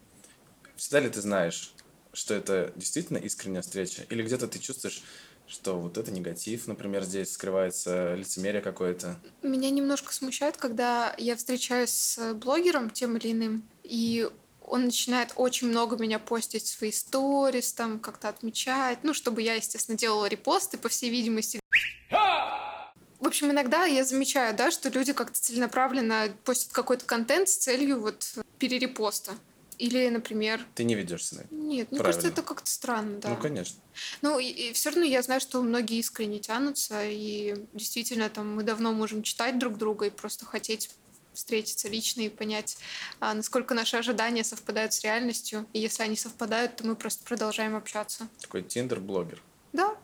Всегда ли ты знаешь, что это действительно искренняя встреча? Или где-то ты чувствуешь, что вот это негатив, например, здесь скрывается лицемерие какое-то?
Меня немножко смущает, когда я встречаюсь с блогером тем или иным, и он начинает очень много меня постить в свои сторис, там как-то отмечать, ну, чтобы я, естественно, делала репосты, по всей видимости. В общем, иногда я замечаю, да, что люди как-то целенаправленно постят какой-то контент с целью вот перерепоста. Или, например,
Ты не ведешься на это.
нет, мне
Правильно.
кажется, это как-то странно, да.
Ну, конечно.
Ну, и, все равно я знаю, что многие искренне тянутся, и действительно, там, мы давно можем читать друг друга и просто хотеть встретиться лично и понять, а, насколько наши ожидания совпадают с реальностью. И если они совпадают, то мы просто продолжаем общаться.
Такой тиндер-блогер.
Да,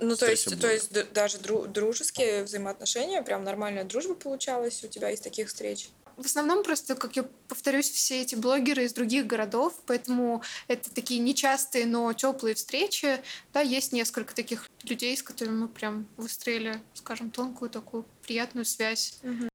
Ну, то есть, то есть даже дру- дружеские взаимоотношения, прям нормальная дружба получалась у тебя из таких встреч.
В основном просто, как я повторюсь, все эти блогеры из других городов, поэтому это такие нечастые, но теплые встречи. Да, есть несколько таких людей, с которыми мы прям выстроили, скажем, тонкую такую приятную связь.
А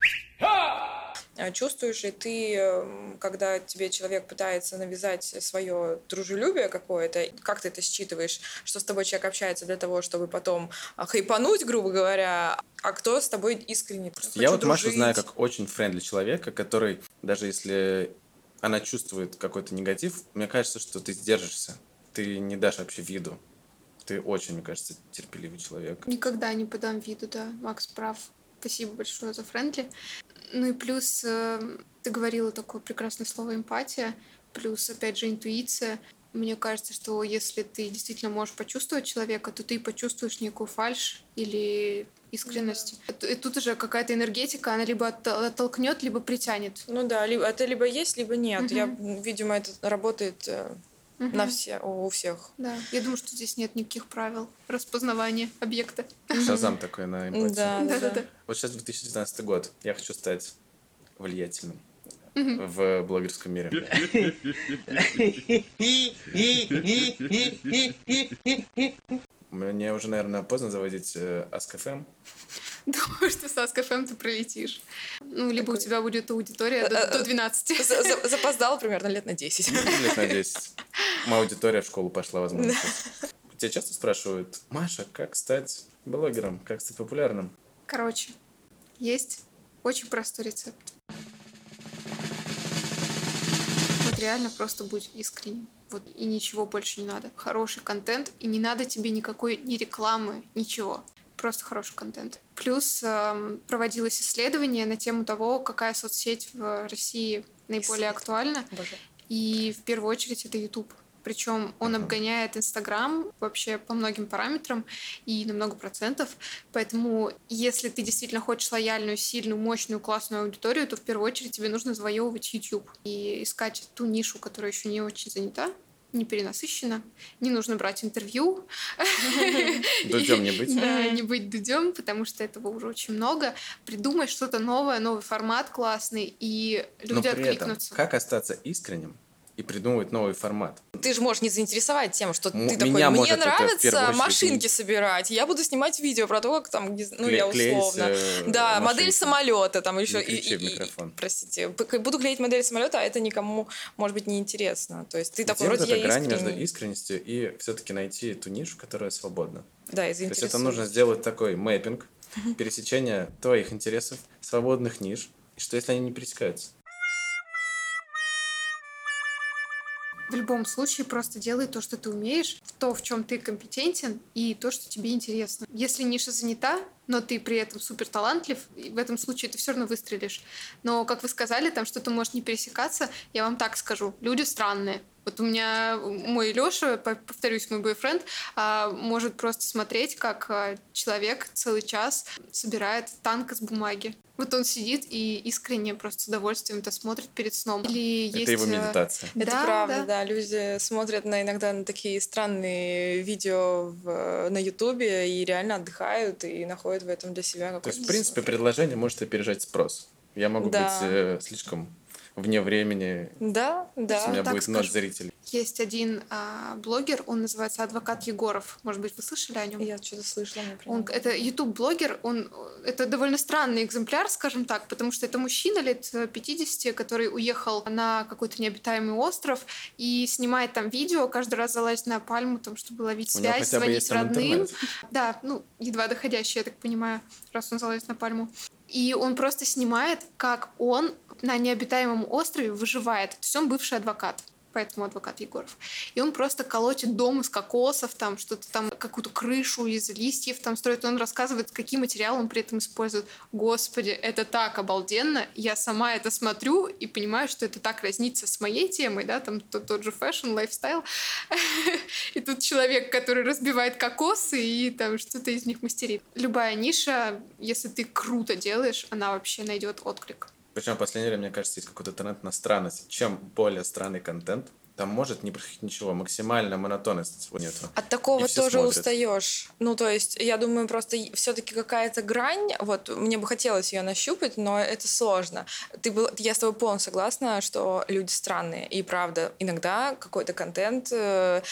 Чувствуешь ли ты, эм, когда тебе человек пытается навязать свое дружелюбие какое-то, как ты это считываешь, что с тобой человек общается для того, чтобы потом а, хайпануть, грубо говоря, а кто с тобой искренне?
Я
«Хочу
вот Машу
дружить».
знаю как очень френдли человека, который, даже если она чувствует какой-то негатив, мне кажется, что ты сдержишься. Ты не дашь вообще виду. Ты очень, мне кажется, терпеливый человек.
Никогда не подам виду, да. Макс прав. Спасибо большое за френдли. Ну и плюс э, ты говорила такое прекрасное слово эмпатия, плюс, опять же, интуиция. Мне кажется, что если ты действительно можешь почувствовать человека, то ты почувствуешь некую фальш или искренность. И тут уже какая-то энергетика, она либо отто- оттолкнет, либо притянет.
Ну да, либо, это либо есть, либо нет.
Мгм.
Я, видимо, это работает э,
Мгм.
на все, у всех.
Да, я думаю, что здесь нет никаких правил распознавания объекта.
Шазам такой на эмпатию.
Да, да, да.
Вот сейчас 2019 год. Я хочу стать влиятельным в блогерском мире. Мне уже, наверное, поздно заводить э, Ask.fm.
Думаю, что с Ask.fm ты пролетишь. Ну, либо у тебя будет аудитория до, до 12.
За- за- Запоздал примерно лет на 10.
Лет на 10. Моя аудитория в школу пошла, возможно. сейчас. Тебя часто спрашивают, Маша, как стать блогером, как стать популярным?
Короче, есть очень простой рецепт. Вот реально просто будь искренним. Вот и ничего больше не надо. Хороший контент, и не надо тебе никакой ни рекламы, ничего. Просто хороший контент. Плюс эм, проводилось исследование на тему того, какая соцсеть в России наиболее актуальна.
Боже.
И в первую очередь это YouTube. Причем он обгоняет Инстаграм вообще по многим параметрам и на много процентов. Поэтому, если ты действительно хочешь лояльную, сильную, мощную, классную аудиторию, то в первую очередь тебе нужно завоевывать YouTube и искать ту нишу, которая еще не очень занята не перенасыщена, не нужно брать интервью.
Дудем не быть.
Да, не быть дудем, потому что этого уже очень много. Придумай что-то новое, новый формат классный, и люди откликнутся.
как остаться искренним и придумывать новый формат?
Ты же можешь не заинтересовать тем, что
М-
ты такой, мне нравится
очередь
машинки
не-
собирать, я буду снимать видео про то, как там, ну,
Кле-
я
клеить,
условно.
э,
Да,
машинки.
модель самолета там еще.
Кричи в микрофон.
простите, буду клеить модель самолета, а это никому, может быть, не интересно. То есть ты такой,
Где вот
вроде
эта
я
грань между
искренний.
искренностью и все-таки найти ту нишу, которая свободна?
Да, и
То есть это нужно сделать такой мэппинг, пересечение твоих интересов, свободных ниш, и что если они не пересекаются?
В любом случае просто делай то, что ты умеешь, то, в чем ты компетентен, и то, что тебе интересно. Если ниша занята, но ты при этом супер талантлив, и в этом случае ты все равно выстрелишь. Но, как вы сказали, там что-то может не пересекаться, я вам так скажу, люди странные. Вот у меня мой Леша, повторюсь, мой бойфренд, а, может просто смотреть, как а, человек целый час собирает танк из бумаги. Вот он сидит и искренне просто с удовольствием это смотрит перед сном. Или
Это
есть...
его
э,
медитация.
Это
Да,
правда,
да.
да. Люди смотрят на, иногда на такие странные видео в- на Ютубе и реально отдыхают и находят в этом для себя
То
какой-то...
есть, в принципе, предложение может опережать спрос. Я могу
Да.
быть э, слишком вне времени,
Да,
у
да.
меня
так
будет ноль
скажу.
зрителей.
Есть один а, блогер, он называется Адвокат Егоров. Может быть, вы слышали о нем?
Я что-то слышала. про
Он, это YouTube-блогер, он это довольно странный экземпляр, скажем так, потому что это мужчина лет э, 50, который уехал на какой-то необитаемый остров и снимает там видео, каждый раз залазит на пальму, там, чтобы ловить
У
связь, звонить родным. Да, ну, едва доходящий, я так понимаю, раз он залазит на пальму. И он просто снимает, как он на необитаемом острове выживает. То есть он бывший адвокат поэтому адвокат Егоров. И он просто колотит дом из кокосов, там что-то там, какую-то крышу из листьев там строит. Он рассказывает, какие материалы он при этом использует. Господи, это так обалденно. Я сама это смотрю и понимаю, что это так разнится с моей темой, да, там тот, тот же fashion, lifestyle. И тут человек, который разбивает кокосы и там что-то из них мастерит. Любая ниша, если ты круто делаешь, она вообще найдет отклик.
Причем в последнее время, мне кажется, есть какой-то тренд на странность. Чем более странный контент, там может не происходить ничего, максимальная монотонность нету.
От такого тоже
смотрят.
устаешь. Ну, то есть, я думаю, просто все-таки какая-то грань, вот мне бы хотелось ее нащупать, но это сложно. Ты был, я с тобой полностью согласна, что люди странные. И правда, иногда какой-то контент, э,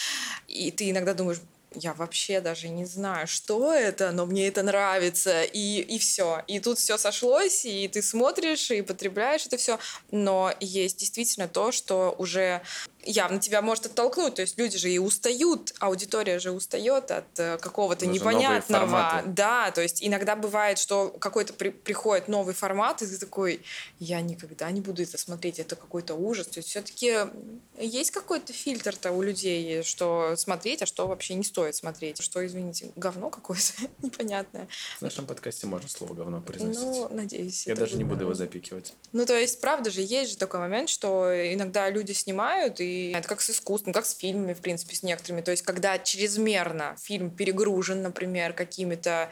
и ты иногда думаешь, я вообще даже не знаю, что это, но мне это нравится, и, и все. И тут все сошлось, и ты смотришь, и потребляешь это все. Но есть действительно то, что уже явно тебя может оттолкнуть. То есть люди же и устают, аудитория же устает от э, какого-то
новые
непонятного. Да, то есть иногда бывает, что какой-то при- приходит новый формат, и ты такой, я никогда не буду это смотреть, это какой-то ужас. То есть все-таки есть какой-то фильтр-то у людей, что смотреть, а что вообще не стоит смотреть. Что, извините, говно какое-то непонятное.
В нашем подкасте можно слово говно произносить.
Ну, надеюсь.
Я даже не буду его запикивать.
Ну, то есть, правда же, есть же такой момент, что иногда люди снимают, и это как с искусством, как с фильмами, в принципе, с некоторыми. То есть, когда чрезмерно фильм перегружен, например, какими-то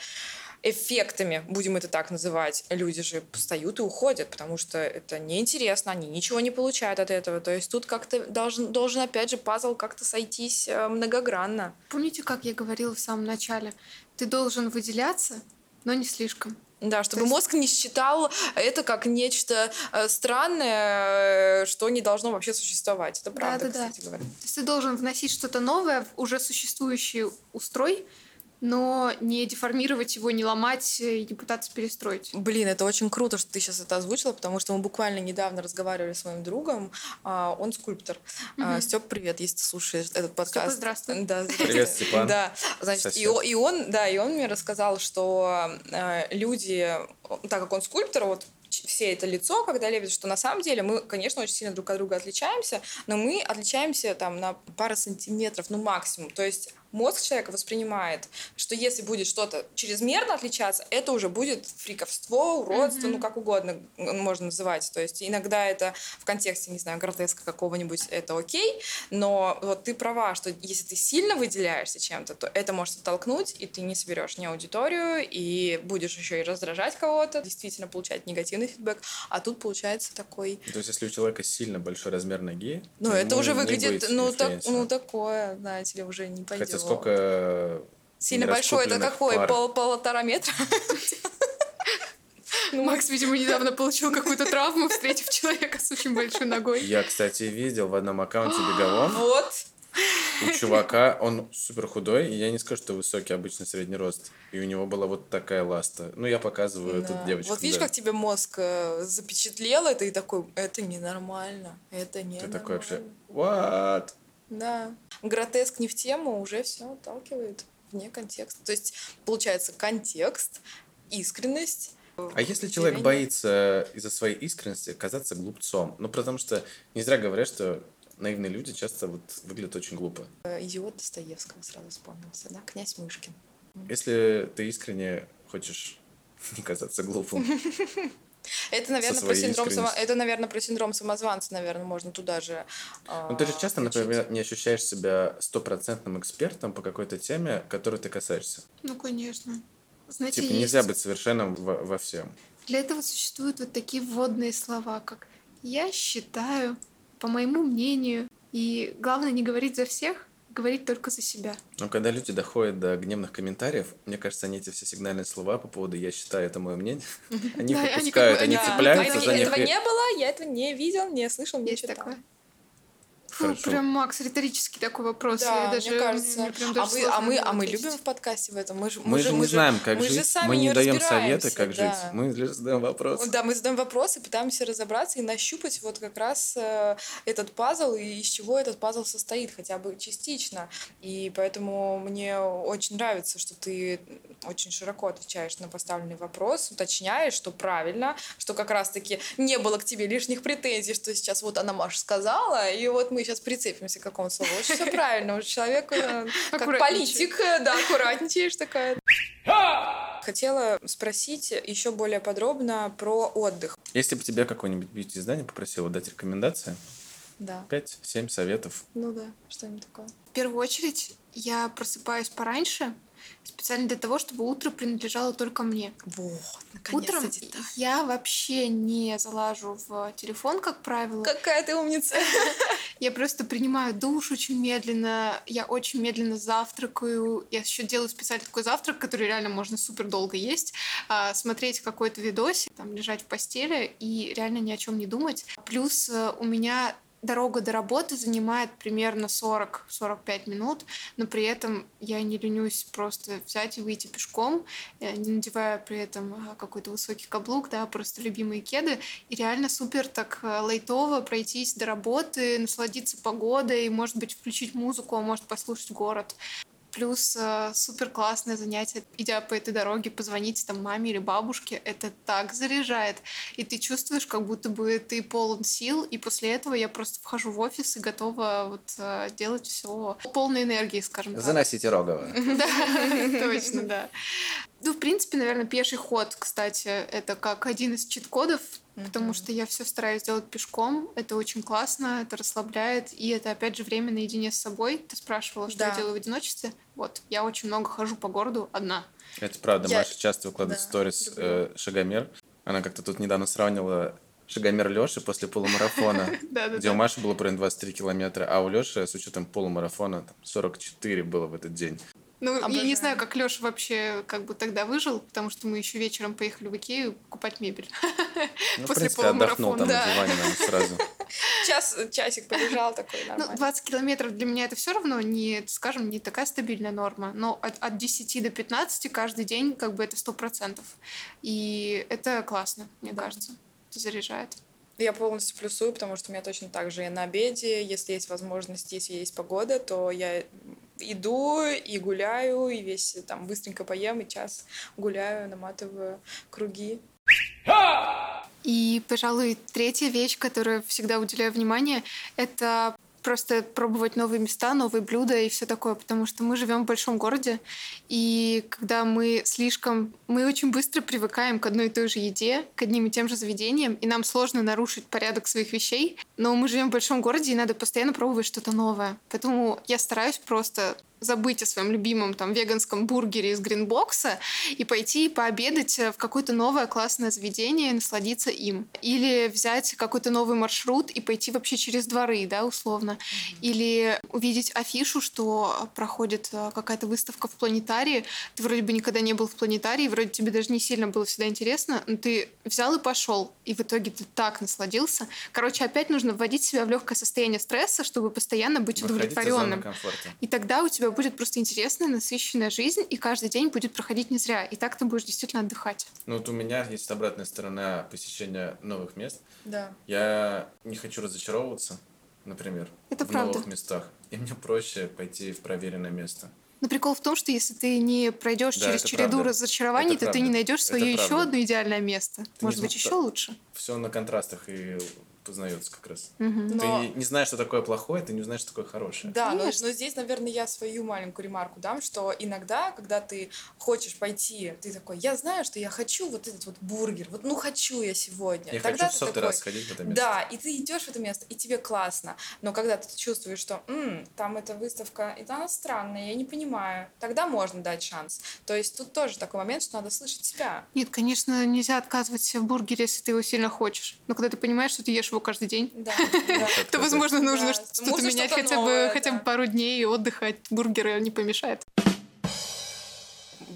эффектами, будем это так называть, люди же встают и уходят, потому что это неинтересно, они ничего не получают от этого. То есть тут как-то должен, должен опять же, пазл как-то сойтись э, многогранно.
Помните, как я говорила в самом начале? Ты должен выделяться, но не слишком.
Да, чтобы
есть-
мозг не считал это как нечто э, странное, э, что не должно вообще существовать. Это правда,
Да-да-да.
кстати говоря.
То есть ты должен вносить что-то новое в уже существующий устрой, но не деформировать его, не ломать и не пытаться перестроить.
Блин, это очень круто, что ты сейчас это озвучила, потому что мы буквально недавно разговаривали с моим другом. а, Он скульптор.
Мгм.
Степ, привет, если ты слушаешь этот подкаст.
Степа, здравствуй.
Да,
Привет, Степан.
Да, значит, и,
Сосед.
и он, да, и он мне рассказал, что э, люди, так как он скульптор, вот все это лицо, когда лепят, что на самом деле мы, конечно, очень сильно друг от друга отличаемся, но мы отличаемся там на пару сантиметров, ну максимум. То есть мозг человека воспринимает, что если будет что-то чрезмерно отличаться, это уже будет фриковство, уродство,
Мгм.
ну как угодно можно называть. То есть иногда это в контексте, не знаю, гротеска какого-нибудь, это окей, но вот ты права, что если ты сильно выделяешься чем-то, то это может оттолкнуть, и ты не соберешь ни аудиторию, и будешь еще и раздражать кого-то, действительно получать негативный фидбэк. А тут получается такой...
То есть, если у человека сильно большой размер ноги,
Ну,
то
это уже
не
выглядит, ну, так, ну, такое, знаете ли, уже не пойдет.
Хотя сколько
Сильно большой, это какой?
пар.
Пол, полтора метра?
Ну, Макс, видимо, недавно получил какую-то травму, встретив человека с очень большой ногой.
Я, кстати, видел в одном аккаунте беговом
Вот.
у чувака, он супер худой, и я не скажу, что высокий, обычно средний рост. И у него была вот такая ласта. Ну, я показываю
Да.
тут девочку.
Вот видишь,
да.
как тебе мозг э, запечатлел это и такой, это ненормально, это не
Ты такой вообще, what?
Да. Гротеск не в тему, уже все отталкивает вне контекста. То есть, получается, контекст, искренность.
А если человек боится из-за своей искренности казаться глупцом? Ну, потому что не зря говорят, что наивные люди часто вот выглядят очень глупо.
Э, Идиот Достоевского сразу вспомнился, да? Князь Мышкин.
Если ты искренне хочешь не казаться глупым,
Это, наверное, про синдром само... это, наверное, про синдром самозванца, наверное, можно туда же.
ну ты же часто,
включить.
например, не ощущаешь себя стопроцентным экспертом по какой-то теме, которой ты касаешься.
Ну, конечно. Знаете,
Типа
есть-
нельзя быть совершенным во, во всем.
Для этого существуют вот такие вводные слова, как «я считаю», «по моему мнению». И главное не говорить за всех, говорить только за себя.
Но когда люди доходят до гневных комментариев, мне кажется, они эти все сигнальные слова по поводу «я считаю, это мое мнение», они выпускают, они
да.
цепляются
этого,
за них.
этого не было, я этого не видел, не слышал, не читал.
Фу,
Хорошо.
прям, Макс, риторический такой вопрос.
Да,
Я даже,
мне кажется.
мне прям
а,
даже
мы,
сложно
а, мы,
на него
а мы любим в подкасте в этом. Мы же,
Мы же не знаем, как
мы же
жить,
сами
мы не
не
даем советы, как
да.
жить. Мы лишь задаем вопросы.
Да, мы задаем вопросы, пытаемся разобраться и нащупать вот как раз э, этот пазл и из чего этот пазл состоит, хотя бы частично. И поэтому мне очень нравится, что ты очень широко отвечаешь на поставленный вопрос, уточняешь, что правильно, что как раз-таки не было к тебе лишних претензий, что сейчас вот она Маша сказала, и вот мы сейчас прицепимся к какому слову. Очень все правильно, уже человек э, как политик, э, да, аккуратничаешь такая. Хотела спросить еще более подробно про отдых.
Если бы тебе какое-нибудь бьюти-издание попросило дать рекомендации,
Да.
5-7 советов.
Ну да, что-нибудь такое.
В первую очередь, я просыпаюсь пораньше, специально для того, чтобы утро принадлежало только мне.
Вот,
Утром
деталь.
я вообще не залажу в телефон, как правило.
Какая ты умница.
Я просто принимаю душ очень медленно, я очень медленно завтракаю. Я еще делаю специально такой завтрак, который реально можно супер долго есть. А, смотреть какой-то видосик, там, лежать в постели и реально ни о чем не думать. Плюс э, у меня дорога до работы занимает примерно 40-45 минут, но при этом я не ленюсь просто взять и выйти пешком, э, не надевая при этом а, какой-то высокий каблук, да, просто любимые кеды, и реально супер так э, лайтово пройтись до работы, насладиться погодой, может быть, включить музыку, а может послушать город. Плюс э, супер классное занятие, идя по этой дороге, позвонить там маме или бабушке, это так заряжает. И ты чувствуешь, как будто бы ты полон сил, и после этого я просто вхожу в офис и готова вот э, делать все полной энергии, скажем так.
Заносите Рогова.
Да, точно, да. Ну, в принципе, наверное, пеший ход, кстати, это как один из чит-кодов, потому
Мгм.
что я все стараюсь делать пешком. Это очень классно, это расслабляет, и это, опять же, время наедине с собой. Ты спрашивала, что
Да.
я делаю в одиночестве. Вот, я очень много хожу по городу одна.
Это правда,
Я-
Маша часто выкладывает
да,
сторис э, шагомер. Она как-то тут недавно сравнила шагомер Лёши после полумарафона, где у Маши было примерно 23 километра, а у Лёши с учетом полумарафона там, 44 было в этот день.
Ну, я не
Обожаю.
знаю, как Леша вообще как бы тогда выжил, потому что мы еще вечером поехали в Икею покупать мебель.
Ну, в
После
принципе, отдохнул там
полумарафона,
на
да.
диване наверное, сразу.
час, часик побежал такой
Ну,
нормально.
20 километров для меня это все равно не, скажем, не такая стабильная норма. Но от, от 10 до 15 каждый день как бы это 100%. И это классно, мне кажется. Это заряжает.
Я полностью плюсую, потому что у меня точно так же. Я на обеде, если есть возможность, если есть погода, то я иду и гуляю, и весь там быстренько поем, и час гуляю, наматываю круги.
И, пожалуй, третья вещь, которую всегда уделяю внимание, это просто пробовать новые места, новые блюда и все такое, потому что мы живем в большом городе, и когда мы слишком... Мы очень быстро привыкаем к одной и той же еде, к одним и тем же заведениям, и нам сложно нарушить порядок своих вещей, но мы живем в большом городе, и надо постоянно пробовать что-то новое. Поэтому я стараюсь просто забыть о своем любимом там веганском бургере из гринбокса и пойти пообедать в какое-то новое классное заведение и насладиться им. Или взять какой-то новый маршрут и пойти вообще через дворы, да, условно. Или увидеть афишу, что проходит э, какая-то выставка в планетарии. Ты вроде бы никогда не был в планетарии, вроде тебе даже не сильно было всегда интересно, но ты взял и пошел, и в итоге ты так насладился. Короче, опять нужно вводить себя в легкое состояние стресса, чтобы постоянно быть
Выходить
удовлетворенным. И тогда у тебя будет просто интересная, насыщенная жизнь, и каждый день будет проходить не зря. И так ты будешь действительно отдыхать.
Ну вот у меня есть обратная сторона посещения новых мест.
Да.
Я не хочу разочаровываться, например,
Это
в
правда.
новых местах. И мне проще пойти в проверенное место.
Но прикол в том, что если ты не пройдешь
Да,
через
это
череду
правда.
разочарований,
Это
то ты
правда.
не найдешь
Это
свое еще
правда.
одно идеальное место. Может
не
быть, еще лучше.
Все на контрастах и познается как раз.
Мгм.
Но-
Ты не знаешь, что такое плохое, ты не знаешь, что такое хорошее.
Да, но,
Конечно.
но здесь, наверное, я свою маленькую ремарку дам, что иногда, когда ты хочешь пойти, ты такой, я знаю, что я хочу вот этот вот бургер, вот ну хочу я сегодня.
Я
Тогда
хочу в сотый
такой,
раз сходить в это место.
Да, и ты идешь в это место, и тебе классно. Но когда ты чувствуешь, что «М, там эта выставка, и она странная, я не понимаю, тогда можно дать шанс. То есть тут тоже такой момент, что надо слышать себя.
Нет, конечно, нельзя отказывать себе в бургере, если ты его сильно хочешь. Но когда ты понимаешь, что ты ешь его каждый день,
Да,
то, возможно, нужно
Да,
что-то менять хотя
новое,
бы хотя бы пару дней и отдыха от бургера не помешает.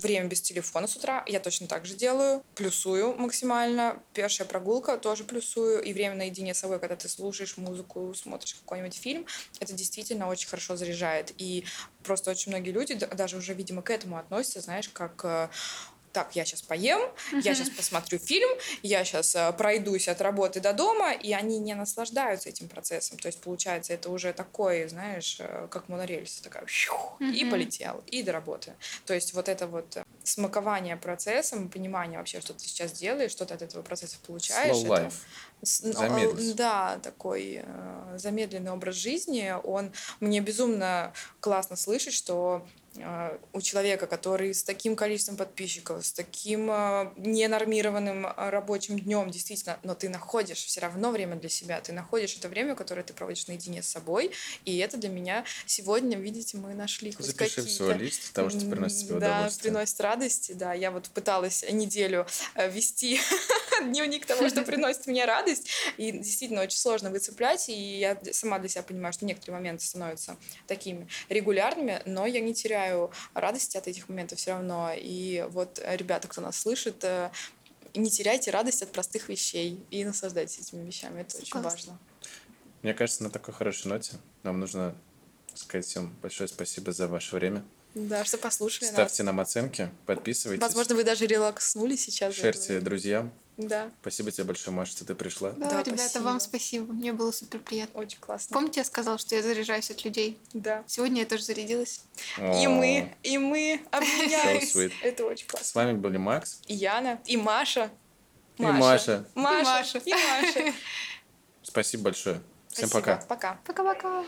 Время без телефона с утра я точно так же делаю. Плюсую максимально. Пешая прогулка тоже плюсую. И время наедине с собой, когда ты слушаешь музыку, смотришь какой-нибудь фильм, это действительно очень хорошо заряжает. И просто очень многие люди даже уже, видимо, к этому относятся, знаешь, как э, так, я сейчас поем, я сейчас посмотрю фильм, я сейчас пройдусь от работы до дома, и они не наслаждаются этим процессом. То есть, получается, это уже такой, знаешь, э, как монорельса, такая, щух, и полетел, и до работы. То есть, вот это вот э, смакование процессом, понимание вообще, что ты сейчас делаешь, что ты от этого процесса получаешь.
Slow
это-
life.
ну, э, Да, такой э, замедленный образ жизни. Он мне безумно классно слышать, что э, у человека, который с таким количеством подписчиков, с таким э, ненормированным э, рабочим днем, действительно, но ты находишь все равно время для себя, ты находишь это время, которое ты проводишь наедине с собой, и это для меня сегодня, видите, мы нашли хоть
Запиши
какие-то
свой лист того, что приносит тебе
да, приносит радость. Да, я вот пыталась неделю э, вести дневник того, что приносит мне радость. И действительно очень сложно выцеплять. И я сама для себя понимаю, что некоторые моменты становятся такими регулярными, но я не теряю радости от этих моментов все равно. И вот, э, ребята, кто нас слышит, э, не теряйте радость от простых вещей и наслаждайтесь этими вещами. Это очень
Согласна.
важно.
Мне кажется, на такой хорошей ноте нам нужно сказать всем большое спасибо за ваше время.
Да, что послушали
Ставьте нам оценки,
нас.
подписывайтесь,
Возможно, вы даже релакснули сейчас.
шерьте друзьям.
Да,
Спасибо тебе большое, Маша, что ты пришла.
Да,
Да,
ребята,
спасибо.
вам спасибо. Мне было супер приятно.
очень классно.
Помните, я сказала, что я заряжаюсь от людей?
Да.
Сегодня я тоже зарядилась.
И
О.
мы, и мы обменялись.
So.
Это очень
С
классно.
вами были Макс
И Яна, и Маша.
и Маша.
Маша.
Маша.
И Маша.
Спасибо большое. Всем пока.
Пока.
Пока-пока.